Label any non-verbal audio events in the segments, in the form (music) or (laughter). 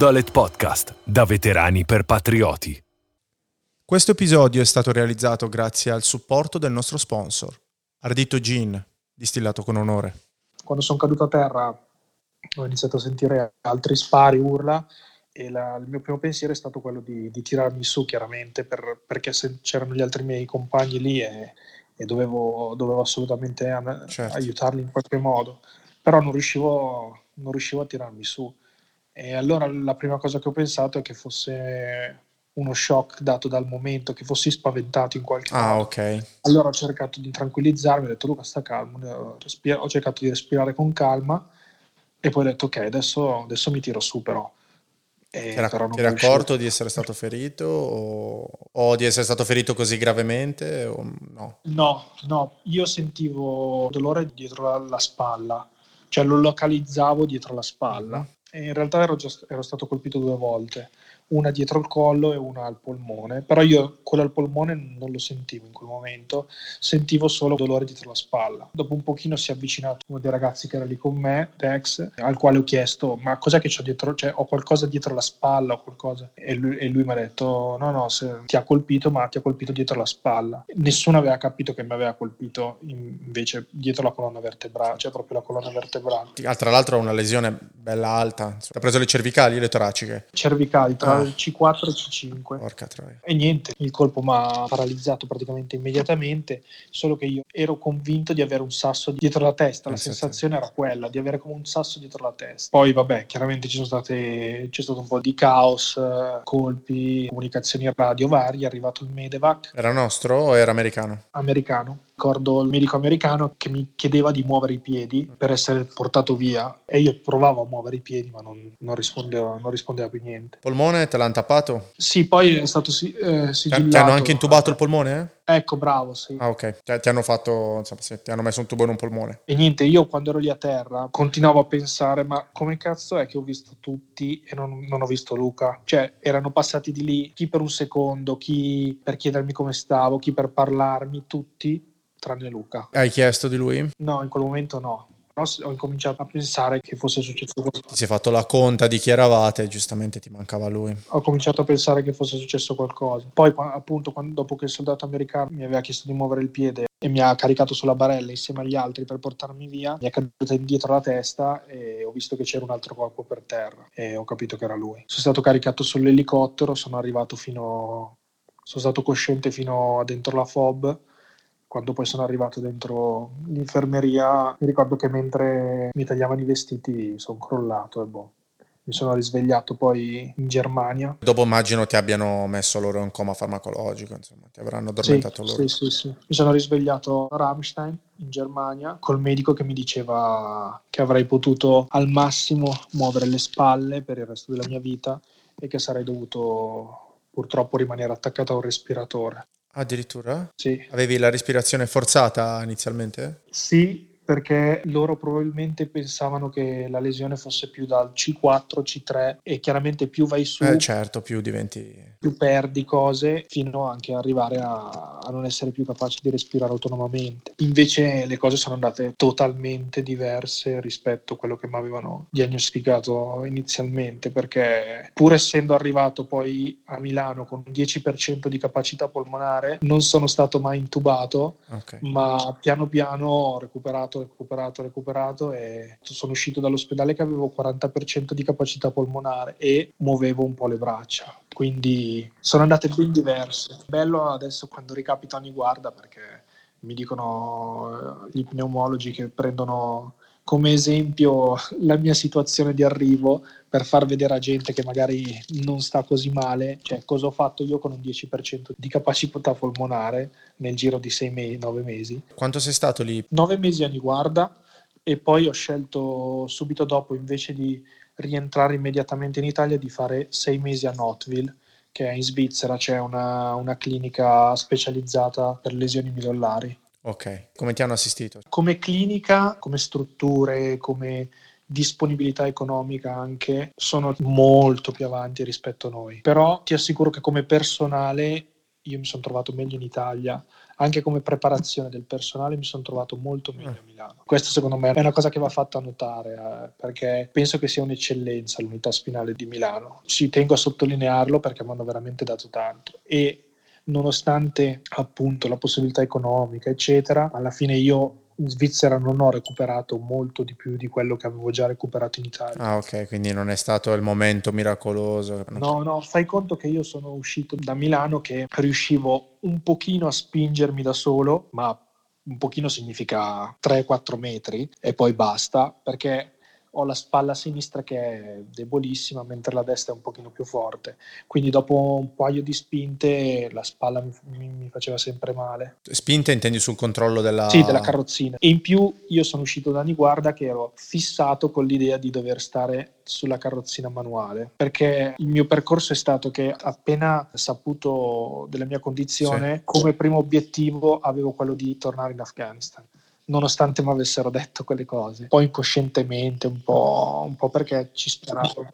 Dolet Podcast, da veterani per patrioti. Questo episodio è stato realizzato grazie al supporto del nostro sponsor, Ardito Gin, distillato con onore. Quando sono caduto a terra ho iniziato a sentire altri spari, urla e la, il mio primo pensiero è stato quello di, di tirarmi su chiaramente per, perché se c'erano gli altri miei compagni lì e, e dovevo, dovevo, assolutamente certo. aiutarli in qualche modo, però non riuscivo, non riuscivo a tirarmi su e allora la prima cosa che ho pensato è che fosse uno shock dato dal momento, che fossi spaventato in qualche ah, modo. ok. Allora ho cercato di tranquillizzarmi, ho detto Luca sta calmo, ho cercato di respirare con calma e poi ho detto ok, adesso, adesso mi tiro su però. E ti eri accorto di essere stato ferito o, o, di essere stato ferito così gravemente? no? no, no, io sentivo dolore dietro la, la spalla, cioè lo localizzavo dietro la spalla. Mm-hmm in realtà ero, già, ero stato colpito due volte una dietro il collo e una al polmone, però io quello al polmone non lo sentivo in quel momento, sentivo solo dolore dietro la spalla. Dopo un pochino si è avvicinato uno dei ragazzi che era lì con me, Dex, al quale ho chiesto ma cos'è che ho dietro, cioè ho qualcosa dietro la spalla o qualcosa? E lui, e lui mi ha detto no no, ti ha colpito ma ti ha colpito dietro la spalla. Nessuno aveva capito che mi aveva colpito invece dietro la colonna vertebrale, cioè proprio la colonna vertebrale. Tra l'altro ha una lesione bella alta, ha preso le cervicali e le toraciche? Cervicali, tra il C4 e C5. Porca troia. E niente, il colpo mi ha paralizzato praticamente immediatamente, solo che io ero convinto di avere un sasso dietro la testa, la esatto. sensazione era quella, di avere come un sasso dietro la testa. Poi vabbè, chiaramente ci sono state, c'è stato un po' di caos, colpi, comunicazioni radio varie, è arrivato il Medevac. Era nostro o era americano? Americano ricordo il medico americano che mi chiedeva di muovere i piedi per essere portato via e io provavo a muovere i piedi ma non, non, rispondeva, non rispondeva, più niente. Polmone te l'hanno tappato? Sì, poi è stato eh, sigillato. Ti hanno anche intubato il polmone? Ecco, bravo, sì. Ah, ok. Ti, ti hanno fatto, insomma, sì, ti hanno messo un tubo in un polmone. E niente, io quando ero lì a terra continuavo a pensare, ma come cazzo è che ho visto tutti e non, non ho visto Luca? Cioè, erano passati di lì chi per un secondo, chi per chiedermi come stavo, chi per parlarmi, tutti tranne Luca. Hai chiesto di lui? No, in quel momento no. Però ho incominciato a pensare che fosse successo qualcosa. Ti sei fatto la conta di chi eravate e giustamente ti mancava lui. Ho cominciato a pensare che fosse successo qualcosa. Poi appunto quando, dopo che il soldato americano mi aveva chiesto di muovere il piede e mi ha caricato sulla barella insieme agli altri per portarmi via, mi è caduta indietro la testa e ho visto che c'era un altro corpo per terra e ho capito che era lui. Sono stato caricato sull'elicottero, sono arrivato fino... sono stato cosciente fino a dentro la FOB quando poi sono arrivato dentro l'infermeria, mi ricordo che mentre mi tagliavano i vestiti sono crollato e boh. Mi sono risvegliato poi in Germania. Dopo immagino ti abbiano messo loro in coma farmacologico, insomma, ti avranno addormentato sì, loro. Sì, sì, sì. Mi sono risvegliato a Rammstein in Germania col medico che mi diceva che avrei potuto al massimo muovere le spalle per il resto della mia vita e che sarei dovuto purtroppo rimanere attaccato a un respiratore. Addirittura? Sì. Avevi la respirazione forzata inizialmente? Sì, perché loro probabilmente pensavano che la lesione fosse più dal C4, C3 e chiaramente più vai su, eh certo, più diventi più perdi cose fino anche ad arrivare a, a, non essere più capace di respirare autonomamente. Invece le cose sono andate totalmente diverse rispetto a quello che mi avevano diagnosticato inizialmente, perché pur essendo arrivato poi a Milano con un 10% di capacità polmonare, non sono stato mai intubato, okay. ma piano piano ho recuperato recuperato, recuperato e sono uscito dall'ospedale che avevo 40% di capacità polmonare e muovevo un po' le braccia. Quindi sono andate ben diverse. Bello adesso quando ricapito ogni guarda perché mi dicono eh, gli pneumologi che prendono come esempio la mia situazione di arrivo per far vedere a gente che magari non sta così male, cioè cosa ho fatto io con un 10% di capacità polmonare nel giro di 6 mesi, 9 mesi. Quanto sei stato lì? 9 mesi a Niguarda e poi ho scelto subito dopo invece di rientrare immediatamente in Italia di fare 6 mesi a Notville che è in Svizzera, c'è una, una clinica specializzata per lesioni midollari. Ok, come ti hanno assistito? Come clinica, come strutture, come disponibilità economica anche sono molto più avanti rispetto a noi. Però ti assicuro che come personale io mi sono trovato meglio in Italia, anche come preparazione del personale mi sono trovato molto meglio a Milano. Questo secondo me è una cosa che va fatta notare, eh, perché penso che sia un'eccellenza l'unità spinale di Milano. Ci tengo a sottolinearlo perché mi hanno veramente dato tanto. E nonostante appunto la possibilità economica, eccetera, alla fine io in Svizzera non ho recuperato molto di più di quello che avevo già recuperato in Italia. Ah, ok, quindi non è stato il momento miracoloso. No, no, fai conto che io sono uscito da Milano che riuscivo un pochino a spingermi da solo, ma un pochino significa 3-4 metri e poi basta, perché ho la spalla sinistra che è debolissima, mentre la destra è un pochino più forte. Quindi dopo un paio di spinte la spalla mi, mi, faceva sempre male. Spinte intendi sul controllo della... Sì, della carrozzina. E in più io sono uscito da Niguarda che ero fissato con l'idea di dover stare sulla carrozzina manuale, perché il mio percorso è stato che appena saputo della mia condizione, sì. come primo obiettivo avevo quello di tornare in Afghanistan nonostante mi avessero detto quelle cose. Poi incoscientemente, un po', un po perché ci speravo.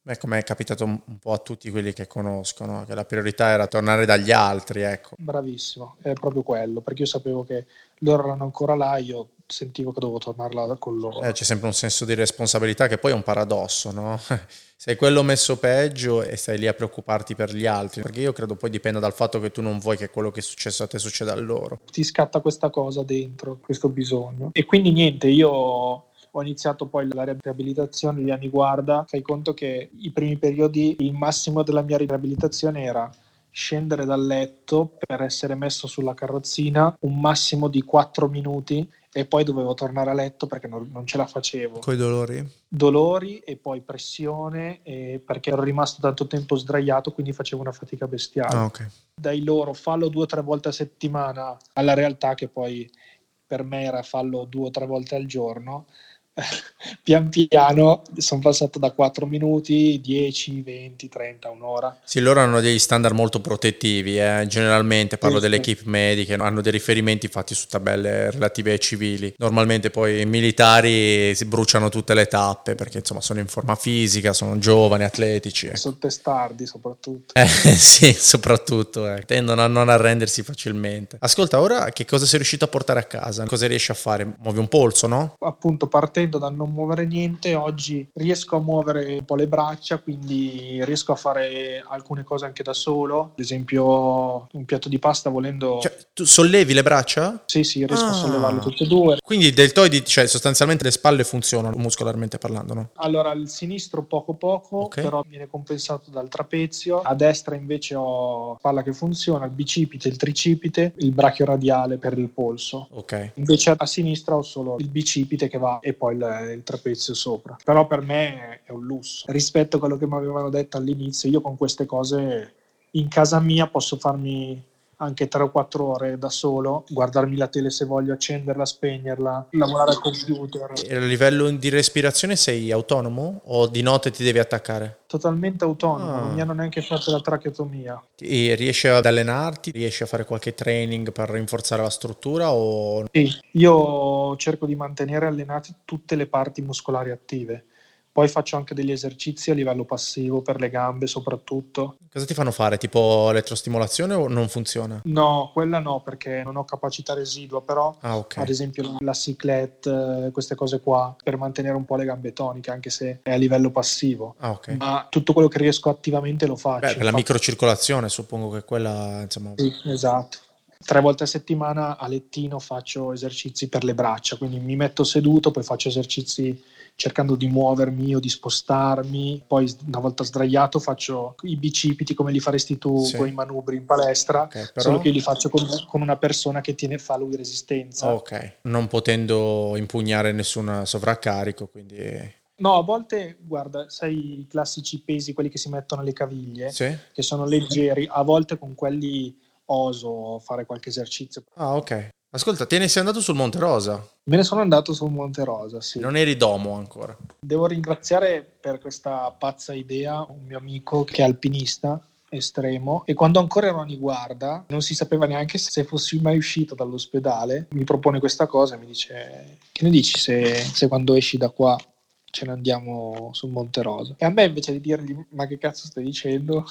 Beh, come è capitato un po' a tutti quelli che conoscono, che la priorità era tornare dagli altri, ecco. Bravissimo, è proprio quello, perché io sapevo che loro erano ancora là, io sentivo che dovevo tornare con loro. Eh, c'è sempre un senso di responsabilità che poi è un paradosso, no? (laughs) Sei quello messo peggio e stai lì a preoccuparti per gli altri, perché io credo poi dipenda dal fatto che tu non vuoi che quello che è successo a te succeda a loro. Ti scatta questa cosa dentro, questo bisogno. E quindi niente, io ho iniziato poi la riabilitazione, gli anni guarda, fai conto che i primi periodi, il massimo della mia riabilitazione era scendere dal letto per essere messo sulla carrozzina un massimo di 4 minuti e poi dovevo tornare a letto perché non, non ce la facevo. Con i dolori? Dolori e poi pressione e perché ero rimasto tanto tempo sdraiato quindi facevo una fatica bestiale. Ah, okay. Dai loro fallo due o tre volte a settimana alla realtà che poi per me era fallo due o tre volte al giorno (laughs) pian piano sono passato da 4 minuti, 10, 20, 30, un'ora. Sì, loro hanno degli standard molto protettivi, eh. generalmente parlo sì, delle equip mediche, hanno dei riferimenti fatti su tabelle relative ai civili. Normalmente poi i militari si bruciano tutte le tappe perché insomma sono in forma fisica, sono giovani, atletici. Ecco. Sono testardi soprattutto. Eh, (laughs) sì, soprattutto, eh. tendono a non arrendersi facilmente. Ascolta, ora che cosa sei riuscito a portare a casa? Cosa riesci a fare? Muovi un polso, no? Appunto, partendo partendo dal non muovere niente, oggi riesco a muovere un po' le braccia, quindi riesco a fare alcune cose anche da solo. Ad esempio, un piatto di pasta volendo. Cioè, tu sollevi le braccia? Sì, sì, riesco ah. a sollevarle tutte e due. Quindi il deltoidi, cioè sostanzialmente le spalle funzionano muscolarmente parlando, no? Allora, il sinistro poco poco, okay. però viene compensato dal trapezio. A destra invece ho spalla che funziona, il bicipite, il tricipite, il brachio radiale per il polso. Ok. Invece a sinistra ho solo il bicipite che va e poi il, il trapezio sopra. Però per me è un lusso. Rispetto a quello che mi avevano detto all'inizio, io con queste cose in casa mia posso farmi anche 3 o 4 ore da solo, guardarmi la tele se voglio, accenderla, spegnerla, lavorare al computer. E a livello di respirazione sei autonomo o di notte ti devi attaccare? Totalmente autonomo, ah. non mi hanno neanche fatto la tracheotomia. E riesci ad allenarti? Riesci a fare qualche training per rinforzare la struttura? O... Sì, io cerco di mantenere allenate tutte le parti muscolari attive poi faccio anche degli esercizi a livello passivo per le gambe soprattutto. Cosa ti fanno fare? Tipo elettrostimolazione o non funziona? No, quella no perché non ho capacità residua, però ah, okay. ad esempio la cyclette, queste cose qua, per mantenere un po' le gambe toniche anche se è a livello passivo. Ah, okay. Ma tutto quello che riesco attivamente lo faccio. Beh, per la microcircolazione suppongo che quella... Insomma... Sì, esatto tre volte a settimana a lettino faccio esercizi per le braccia, quindi mi metto seduto, poi faccio esercizi cercando di muovermi o di spostarmi, poi una volta sdraiato faccio i bicipiti come li faresti tu sì. con i manubri in palestra, okay, però... solo che io li faccio con, con, una persona che tiene, fa lui resistenza. Ok, non potendo impugnare nessun sovraccarico, quindi... No, a volte, guarda, sai i classici pesi, quelli che si mettono alle caviglie, sì. che sono leggeri, a volte con quelli oso fare qualche esercizio. Ah, ok. Ascolta, te ne sei andato sul Monte Rosa? Me ne sono andato sul Monte Rosa, sì. Non eri domo ancora. Devo ringraziare per questa pazza idea un mio amico che è alpinista estremo e quando ancora ero a Niguarda non si sapeva neanche se fossi mai uscito dall'ospedale mi propone questa cosa e mi dice che ne dici se, se quando esci da qua ce ne andiamo su Monte Rosa. E a me invece di dirgli ma che cazzo stai dicendo?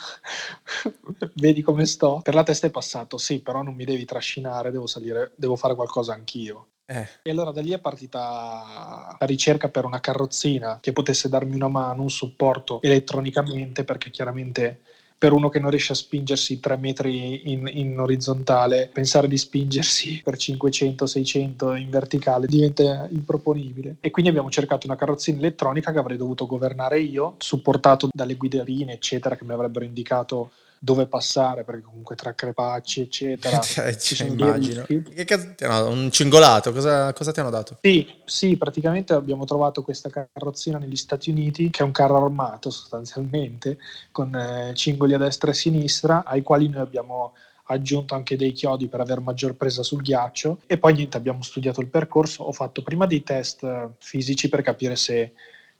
(laughs) Vedi come sto? Per la testa è passato, sì, però non mi devi trascinare, devo salire, devo fare qualcosa anch'io. Eh. E allora da lì è partita la ricerca per una carrozzina che potesse darmi una mano, un supporto elettronicamente, perché chiaramente per uno che non riesce a spingersi 3 metri in, in orizzontale, pensare di spingersi per 500-600 in verticale diventa improponibile. E quindi abbiamo cercato una carrozzina elettronica che avrei dovuto governare io, supportato dalle guiderine, eccetera, che mi avrebbero indicato dove passare perché comunque tra crepacci eccetera (laughs) cioè, ci sono immagino che cazzo ti hanno dato? un cingolato cosa, cosa, ti hanno dato? Sì, sì praticamente abbiamo trovato questa carrozzina negli Stati Uniti che è un carro armato sostanzialmente con eh, cingoli a destra e a sinistra ai quali noi abbiamo aggiunto anche dei chiodi per avere maggior presa sul ghiaccio e poi niente abbiamo studiato il percorso ho fatto prima dei test eh, fisici per capire se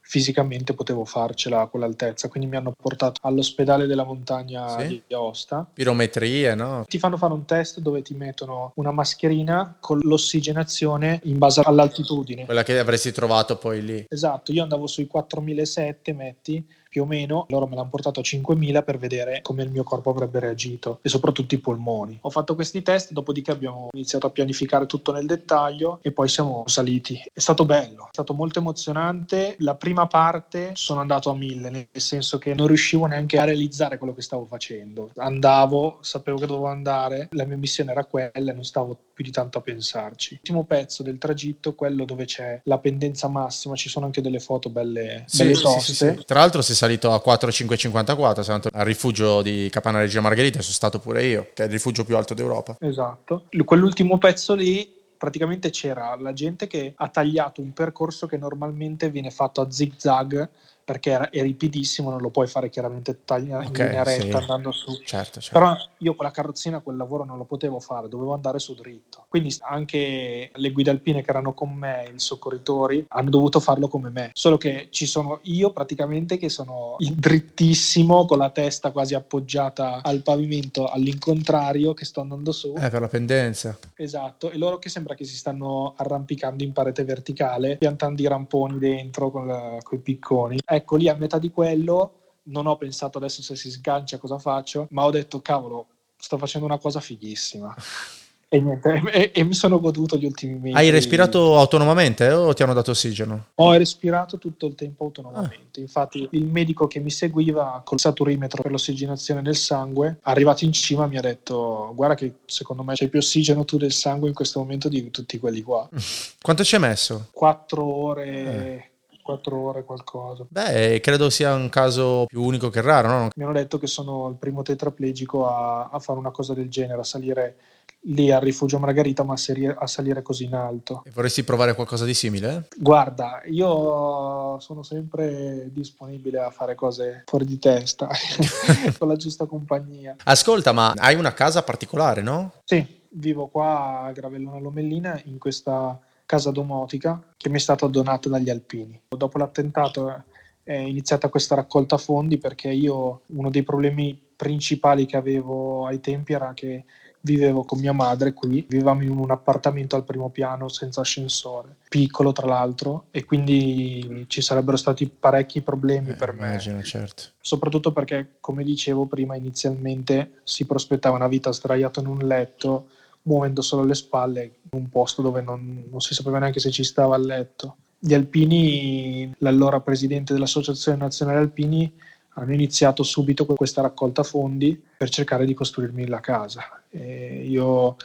fisicamente potevo farcela a quell'altezza, quindi mi hanno portato all'ospedale della montagna sì. di Aosta. Pirometrie, no? Ti fanno fare un test dove ti mettono una mascherina con l'ossigenazione in base all'altitudine. Quella che avresti trovato poi lì. Esatto, io andavo sui 4007 metti, più o meno, loro me l'hanno portato a 5.000 per vedere come il mio corpo avrebbe reagito e soprattutto i polmoni. Ho fatto questi test, dopodiché abbiamo iniziato a pianificare tutto nel dettaglio e poi siamo saliti. È stato bello, è stato molto emozionante. La prima parte sono andato a mille, nel senso che non riuscivo neanche a realizzare quello che stavo facendo. Andavo, sapevo che dovevo andare, la mia missione era quella e non stavo più di tanto a pensarci. L'ultimo pezzo del tragitto, quello dove c'è la pendenza massima, ci sono anche delle foto belle, sì, belle toste. Sì, sì, Tra l'altro si salito a 4,554, sei andato al rifugio di Capana Reggio Margherita, sono stato pure io, che è il rifugio più alto d'Europa. Esatto. Quell'ultimo pezzo lì praticamente c'era la gente che ha tagliato un percorso che normalmente viene fatto a zig zag perché è ripidissimo, non lo puoi fare chiaramente taglia, okay, in linea retta sì. andando su. Certo, certo. Però io con la carrozzina quel lavoro non lo potevo fare, dovevo andare su dritto. Quindi anche le guide alpine che erano con me, i soccorritori, hanno dovuto farlo come me. Solo che ci sono io praticamente che sono drittissimo, con la testa quasi appoggiata al pavimento all'incontrario, che sto andando su. Eh, per la pendenza. Esatto, e loro che sembra che si stanno arrampicando in parete verticale, piantando i ramponi dentro con, i picconi. Ecco, lì a metà di quello non ho pensato adesso se si sgancia cosa faccio, ma ho detto cavolo, sto facendo una cosa fighissima. E niente, e, e, mi sono goduto gli ultimi mesi. Hai respirato autonomamente o ti hanno dato ossigeno? Ho respirato tutto il tempo autonomamente. Ah. Infatti, il medico che mi seguiva col saturimetro per l'ossigenazione del sangue, arrivato in cima, mi ha detto: Guarda, che secondo me c'è più ossigeno tu del sangue in questo momento di tutti quelli qua. (laughs) Quanto ci hai messo? Quattro ore. Eh 4 ore qualcosa. Beh, credo sia un caso più unico che raro, no? Mi hanno detto che sono il primo tetraplegico a, a fare una cosa del genere, a salire lì al rifugio Margarita, ma a salire così in alto. E vorresti provare qualcosa di simile? Guarda, io sono sempre disponibile a fare cose fuori di testa, (laughs) con la giusta compagnia. Ascolta, ma hai una casa particolare, no? Sì, vivo qua a Gravellona Lomellina in questa casa domotica che mi è stata donata dagli alpini. Dopo l'attentato è iniziata questa raccolta fondi perché io uno dei problemi principali che avevo ai tempi era che vivevo con mia madre qui, vivevamo in un appartamento al primo piano senza ascensore, piccolo tra l'altro, e quindi ci sarebbero stati parecchi problemi eh, per immagino, me. Certo. Soprattutto perché, come dicevo prima, inizialmente si prospettava una vita sdraiato in un letto muovendo solo le spalle in un posto dove non, non si sapeva neanche se ci stava a letto. Gli alpini, l'allora presidente dell'Associazione Nazionale Alpini, hanno iniziato subito con questa raccolta fondi per cercare di costruirmi la casa. Io,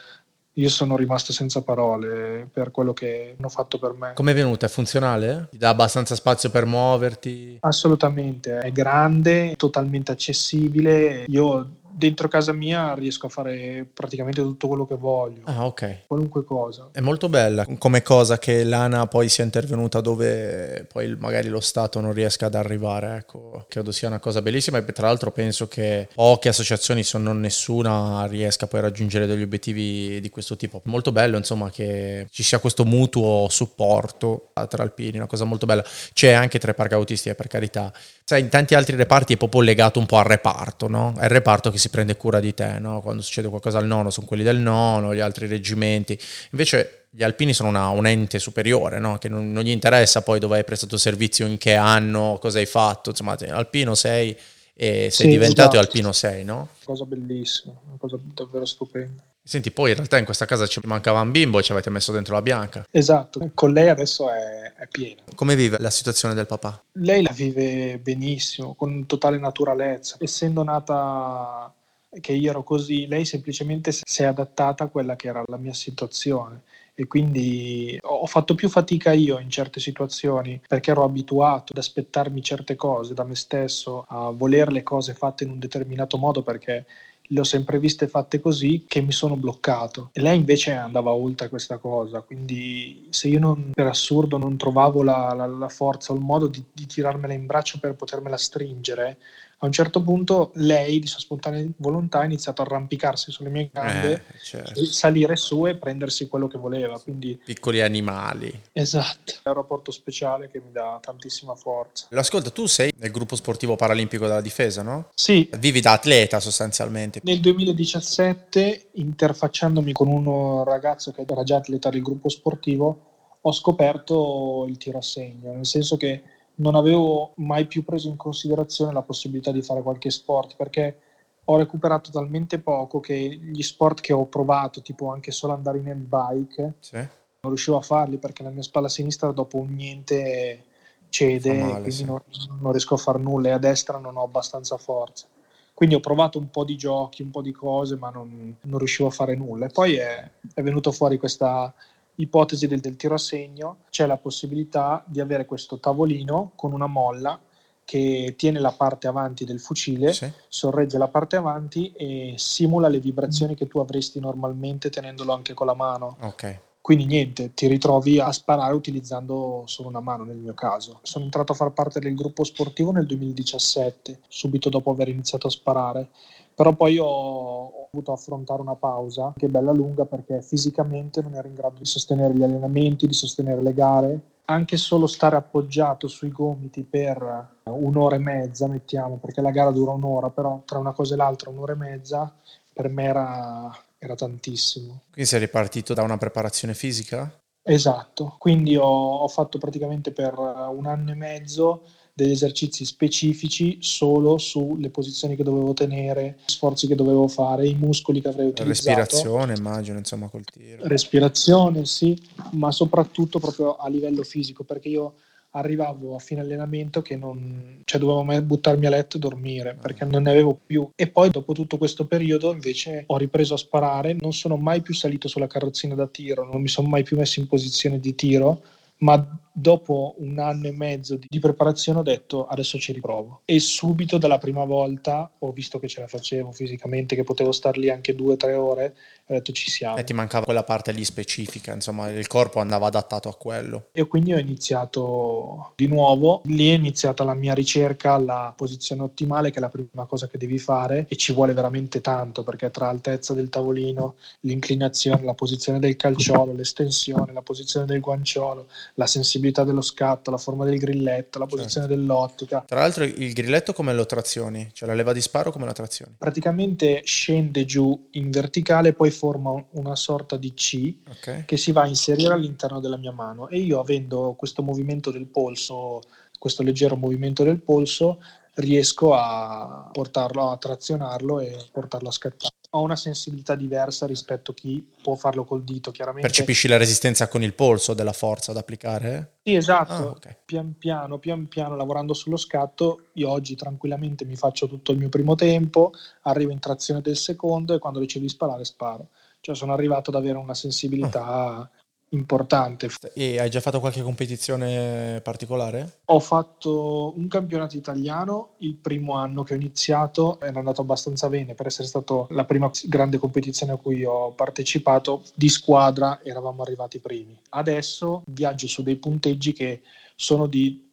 io sono rimasto senza parole per quello che hanno fatto per me. Come è venuta? È funzionale? Ti dà abbastanza spazio per muoverti? Assolutamente, è grande, totalmente accessibile. Io dentro casa mia riesco a fare praticamente tutto quello che voglio. Ah, ok. Qualunque cosa. È molto bella come cosa che l'ANA poi sia intervenuta dove poi magari lo Stato non riesca ad arrivare. Ecco, credo sia una cosa bellissima e tra l'altro penso che poche associazioni, se non nessuna, riesca poi a raggiungere degli obiettivi di questo tipo. Molto bello, insomma, che ci sia questo mutuo supporto tra alpini, una cosa molto bella. C'è anche tra i parcautisti, eh, per carità. Sai, in tanti altri reparti è proprio legato un po' al reparto, no? È il reparto che si prende cura di te, no? Quando succede qualcosa al nono sono quelli del nono, gli altri reggimenti. Invece gli alpini sono una, un ente superiore, no? che non, non, gli interessa poi dove hai prestato servizio, in che anno, cosa hai fatto, insomma, alpino sei e sei sì, diventato esatto. alpino sei, no? Cosa bellissima, una cosa davvero stupenda. Senti, poi in realtà in questa casa ci mancava un bimbo e ci avete messo dentro la bianca. Esatto, con lei adesso è, è piena. Come vive la situazione del papà? Lei la vive benissimo, con totale naturalezza. Essendo nata che io ero così, lei semplicemente si è adattata a quella che era la mia situazione. E quindi ho fatto più fatica io in certe situazioni perché ero abituato ad aspettarmi certe cose da me stesso, a voler le cose fatte in un determinato modo perché le ho sempre viste fatte così che mi sono bloccato. E lei invece andava oltre questa cosa quindi se io non, per assurdo non trovavo la, la, la forza o il modo di, di tirarmela in braccio per potermela stringere a un certo punto lei di sua spontanea volontà ha iniziato a arrampicarsi sulle mie gambe, eh, certo. salire su e prendersi quello che voleva. Quindi... Piccoli animali. Esatto, è un rapporto speciale che mi dà tantissima forza. Ascolta, tu sei nel gruppo sportivo paralimpico della difesa, no? Sì. Vivi da atleta sostanzialmente. Nel 2017, interfacciandomi con un ragazzo che era già atleta del gruppo sportivo, ho scoperto il tiro a segno, nel senso che non avevo mai più preso in considerazione la possibilità di fare qualche sport perché ho recuperato talmente poco che gli sport che ho provato, tipo anche solo andare in bike, sì. non riuscivo a farli perché la mia spalla sinistra dopo un niente cede male, quindi sì. non, non, riesco a fare nulla e a destra non ho abbastanza forza. Quindi ho provato un po' di giochi, un po' di cose, ma non, non riuscivo a fare nulla. E poi è, è venuto fuori questa ipotesi del, del tiro a segno, c'è la possibilità di avere questo tavolino con una molla che tiene la parte avanti del fucile, sì. sorregge la parte avanti e simula le vibrazioni che tu avresti normalmente tenendolo anche con la mano. Ok. Quindi niente, ti ritrovi a sparare utilizzando solo una mano nel mio caso. Sono entrato a far parte del gruppo sportivo nel 2017, subito dopo aver iniziato a sparare però poi ho dovuto affrontare una pausa che bella lunga perché fisicamente non ero in grado di sostenere gli allenamenti, di sostenere le gare. Anche solo stare appoggiato sui gomiti per un'ora e mezza, mettiamo, perché la gara dura un'ora, però tra una cosa e l'altra un'ora e mezza, per me era, era tantissimo. Quindi sei ripartito da una preparazione fisica? Esatto, quindi ho, ho fatto praticamente per un anno e mezzo degli esercizi specifici solo sulle posizioni che dovevo tenere, sforzi che dovevo fare, i muscoli che avrei utilizzato. Respirazione, immagino, insomma, col tiro. Respirazione, sì, ma soprattutto proprio a livello fisico, perché io arrivavo a fine allenamento che non, cioè dovevo buttarmi a letto e dormire ah. perché non ne avevo più. E poi dopo tutto questo periodo invece ho ripreso a sparare, non sono mai più salito sulla carrozzina da tiro, non mi sono mai più messo in posizione di tiro ma dopo un anno e mezzo di preparazione ho detto adesso ci riprovo e subito dalla prima volta ho visto che ce la facevo fisicamente, che potevo star lì anche due o tre ore ho detto ci siamo. E ti mancava quella parte lì specifica, insomma il corpo andava adattato a quello. E quindi ho iniziato di nuovo, lì è iniziata la mia ricerca alla posizione ottimale che è la prima cosa che devi fare e ci vuole veramente tanto perché tra altezza del tavolino, l'inclinazione, la posizione del calciolo, l'estensione, la posizione del guanciolo, la sensibilità dello scatto, la forma del grilletto, la posizione certo. dell'ottica. Tra l'altro il grilletto come lo trazioni? Cioè la leva di sparo come la trazioni? Praticamente scende giù in verticale poi forma una sorta di C okay. che si va a inserire all'interno della mia mano e io avendo questo movimento del polso, questo leggero movimento del polso, riesco a portarlo, a trazionarlo e portarlo a scattare. Ho una sensibilità diversa rispetto a chi può farlo col dito, chiaramente. Percepisci la resistenza con il polso della forza da applicare? Sì, esatto. Ah, okay. Pian piano, pian piano, lavorando sullo scatto, io oggi tranquillamente mi faccio tutto il mio primo tempo, arrivo in trazione del secondo e quando decido di sparare sparo. Cioè sono arrivato ad avere una sensibilità oh importante. E hai già fatto qualche competizione particolare? Ho fatto un campionato italiano il primo anno che ho iniziato, era andato abbastanza bene per essere stato la prima grande competizione a cui ho partecipato di squadra, eravamo arrivati primi. Adesso viaggio su dei punteggi che sono di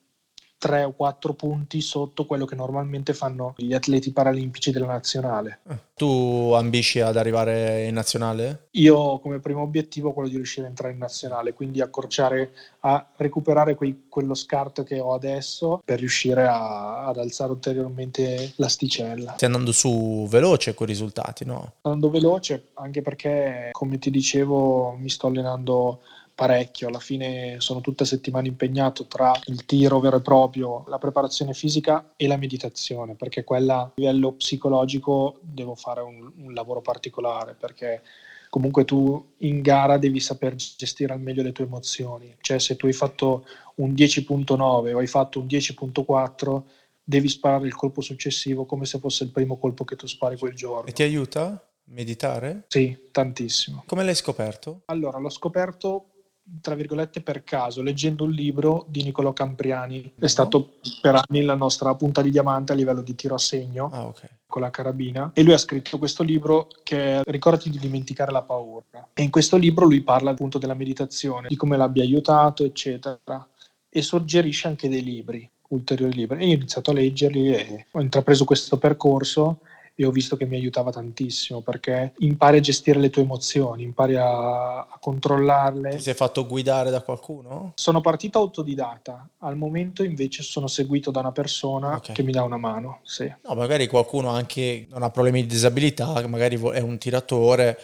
3 o 4 punti sotto quello che normalmente fanno gli atleti paralimpici della nazionale. Eh, tu ambisci ad arrivare in nazionale? Io come primo obiettivo quello di riuscire a entrare in nazionale, quindi accorciare, a recuperare quei, quello scarto che ho adesso per riuscire a, ad alzare ulteriormente l'asticella. Stai andando su veloce con i risultati, no? Andando veloce anche perché, come ti dicevo, mi sto allenando parecchio, alla fine sono tutte settimane impegnato tra il tiro vero e proprio, la preparazione fisica e la meditazione, perché quella a livello psicologico devo fare un, un lavoro particolare, perché comunque tu in gara devi saper gestire al meglio le tue emozioni, cioè se tu hai fatto un 10.9 o hai fatto un 10.4 devi sparare il colpo successivo come se fosse il primo colpo che tu spari quel giorno. E ti aiuta? Meditare? Sì, tantissimo. Come l'hai scoperto? Allora, l'ho scoperto tra virgolette per caso, leggendo un libro di Niccolò Campriani. È stato per anni la nostra punta di diamante a livello di tiro a segno ah, okay. con la carabina. E lui ha scritto questo libro che è Ricordati di dimenticare la paura. E in questo libro lui parla appunto della meditazione, di come l'abbia aiutato, eccetera. E suggerisce anche dei libri, ulteriori libri. E io ho iniziato a leggerli e ho intrapreso questo percorso e ho visto che mi aiutava tantissimo perché impari a gestire le tue emozioni, impari a, a controllarle. Ti sei fatto guidare da qualcuno? Sono partito autodidatta, al momento invece sono seguito da una persona okay. che mi dà una mano. Sì. No, magari qualcuno anche non ha problemi di disabilità, magari è un tiratore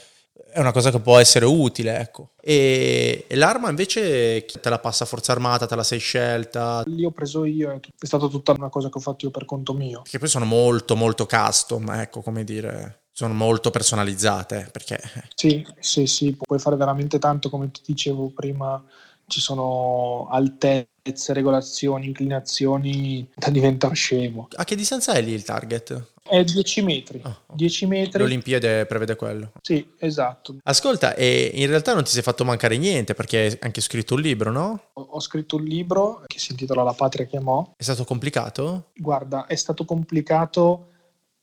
è una cosa che può essere utile, ecco. E, e, l'arma invece te la passa Forza Armata, te la sei scelta? Lì ho preso io, è stata tutta una cosa che ho fatto io per conto mio. Che poi sono molto molto custom, ecco, come dire, sono molto personalizzate, perché... (laughs) Sì, sì, sì, puoi fare veramente tanto, come ti dicevo prima, ci sono altezze, regolazioni, inclinazioni da diventare scemo. A che distanza è lì il target? È 10 metri. Oh, okay. 10 metri. L'Olimpiade prevede quello. Sì, esatto. Ascolta, e in realtà non ti sei fatto mancare niente perché hai anche scritto un libro, no? Ho, ho scritto un libro che si intitola La patria chiamò. È stato complicato? Guarda, è stato complicato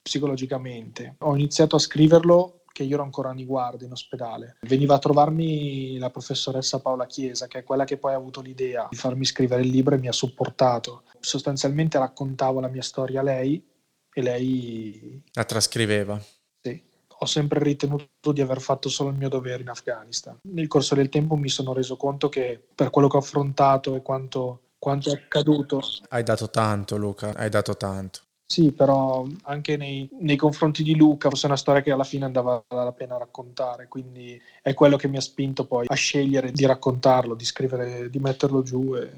psicologicamente. Ho iniziato a scriverlo che io ero ancora a Niguardo in ospedale. Veniva a trovarmi la professoressa Paola Chiesa, che è quella che poi ha avuto l'idea di farmi scrivere il libro e mi ha supportato. Sostanzialmente raccontavo la mia storia a lei e lei... La trascriveva. Sì. Ho sempre ritenuto di aver fatto solo il mio dovere in Afghanistan. Nel corso del tempo mi sono reso conto che per quello che ho affrontato e quanto, quanto è accaduto... Hai dato tanto Luca, hai dato tanto. Sì, però anche nei, nei, confronti di Luca fosse una storia che alla fine andava la pena raccontare, quindi è quello che mi ha spinto poi a scegliere di raccontarlo, di scrivere, di metterlo giù e,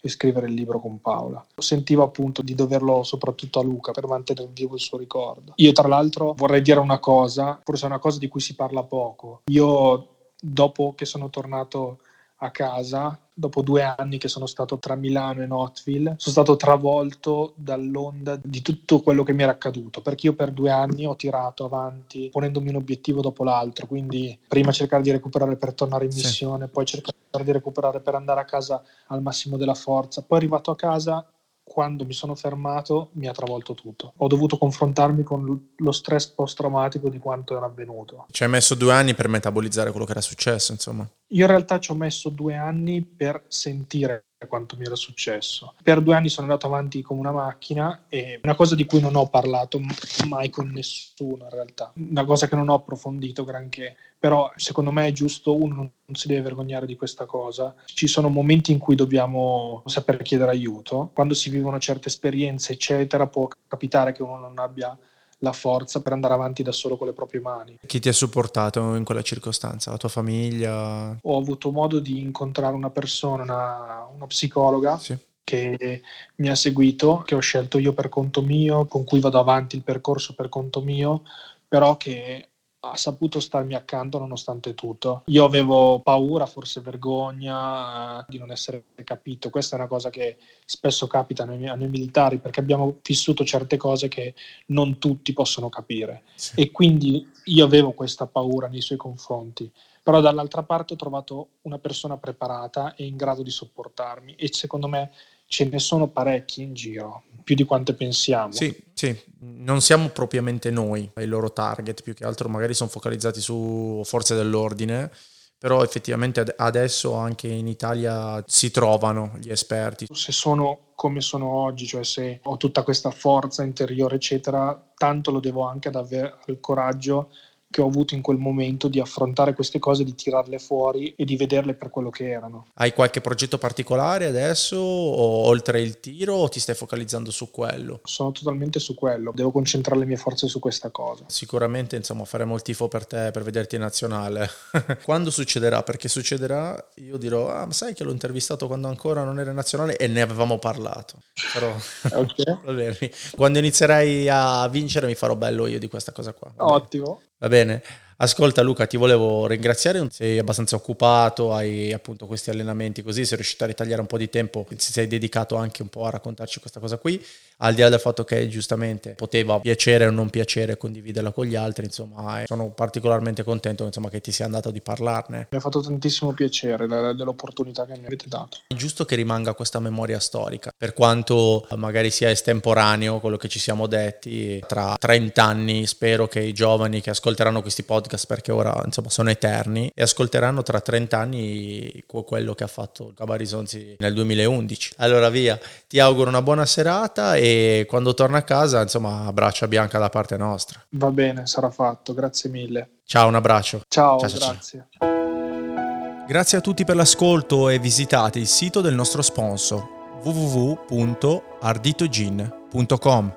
e scrivere il libro con Paola. Sentivo appunto di doverlo soprattutto a Luca per mantenere vivo il suo ricordo. Io tra l'altro vorrei dire una cosa, forse è una cosa di cui si parla poco. Io dopo che sono tornato a casa, dopo due anni che sono stato tra Milano e Notville, sono stato travolto dall'onda di tutto quello che mi era accaduto, perché io per due anni ho tirato avanti ponendomi un obiettivo dopo l'altro, quindi prima cercare di recuperare per tornare in missione, sì. poi cercare di recuperare per andare a casa al massimo della forza, poi arrivato a casa quando mi sono fermato mi ha travolto tutto. Ho dovuto confrontarmi con lo stress post-traumatico di quanto era avvenuto. Ci hai messo due anni per metabolizzare quello che era successo, insomma. Io in realtà ci ho messo due anni per sentire quanto mi era successo. Per due anni sono andato avanti come una macchina e una cosa di cui non ho parlato mai con nessuno in realtà, una cosa che non ho approfondito granché, però secondo me è giusto, uno non si deve vergognare di questa cosa. Ci sono momenti in cui dobbiamo saper chiedere aiuto, quando si vivono certe esperienze eccetera può capitare che uno non abbia la forza per andare avanti da solo con le proprie mani. Chi ti ha supportato in quella circostanza? La tua famiglia? Ho avuto modo di incontrare una persona, una, una psicologa. Sì che mi ha seguito, che ho scelto io per conto mio, con cui vado avanti il percorso per conto mio, però che ha saputo starmi accanto nonostante tutto. Io avevo paura, forse vergogna eh, di non essere capito. Questa è una cosa che spesso capita a noi, militari perché abbiamo vissuto certe cose che non tutti possono capire. Sì. E quindi io avevo questa paura nei suoi confronti. Però dall'altra parte ho trovato una persona preparata e in grado di sopportarmi e secondo me ce ne sono parecchi in giro, più di quante pensiamo. Sì, sì, non siamo propriamente noi i loro target, più che altro magari sono focalizzati su forze dell'ordine, però effettivamente adesso anche in Italia si trovano gli esperti. Se sono come sono oggi, cioè se ho tutta questa forza interiore, eccetera, tanto lo devo anche ad avere il coraggio che ho avuto in quel momento di affrontare queste cose, di tirarle fuori e di vederle per quello che erano. Hai qualche progetto particolare adesso, o oltre il tiro, o ti stai focalizzando su quello? Sono totalmente su quello, devo concentrare le mie forze su questa cosa. Sicuramente, insomma, faremo il tifo per te, per vederti in nazionale. (laughs) quando succederà? Perché succederà, io dirò, ah, ma sai che l'ho intervistato quando ancora non era in nazionale e ne avevamo parlato. Però, okay. (laughs) quando inizierai a vincere mi farò bello io di questa cosa qua. Ottimo. Va bene. Ascolta Luca, ti volevo ringraziare, sei abbastanza occupato, hai appunto questi allenamenti così, sei riuscito a ritagliare un po' di tempo, ti sei dedicato anche un po' a raccontarci questa cosa qui, al di là del fatto che giustamente poteva piacere o non piacere condividerla con gli altri, insomma sono particolarmente contento insomma, che ti sia andato di parlarne. Mi ha fatto tantissimo piacere dell'opportunità che mi avete dato. È giusto che rimanga questa memoria storica, per quanto magari sia estemporaneo quello che ci siamo detti, tra 30 anni spero che i giovani che ascolteranno questi podcast podcast perché ora insomma sono eterni e ascolteranno tra 30 anni quello che ha fatto Cabarisonzi nel 2011. Allora via, ti auguro una buona serata e quando torna a casa insomma braccia bianca da parte nostra. Va bene, sarà fatto, grazie mille. Ciao, un abbraccio. Ciao, ciao grazie. Ciao. Grazie a tutti per l'ascolto e visitate il sito del nostro sponsor www.arditogin.com.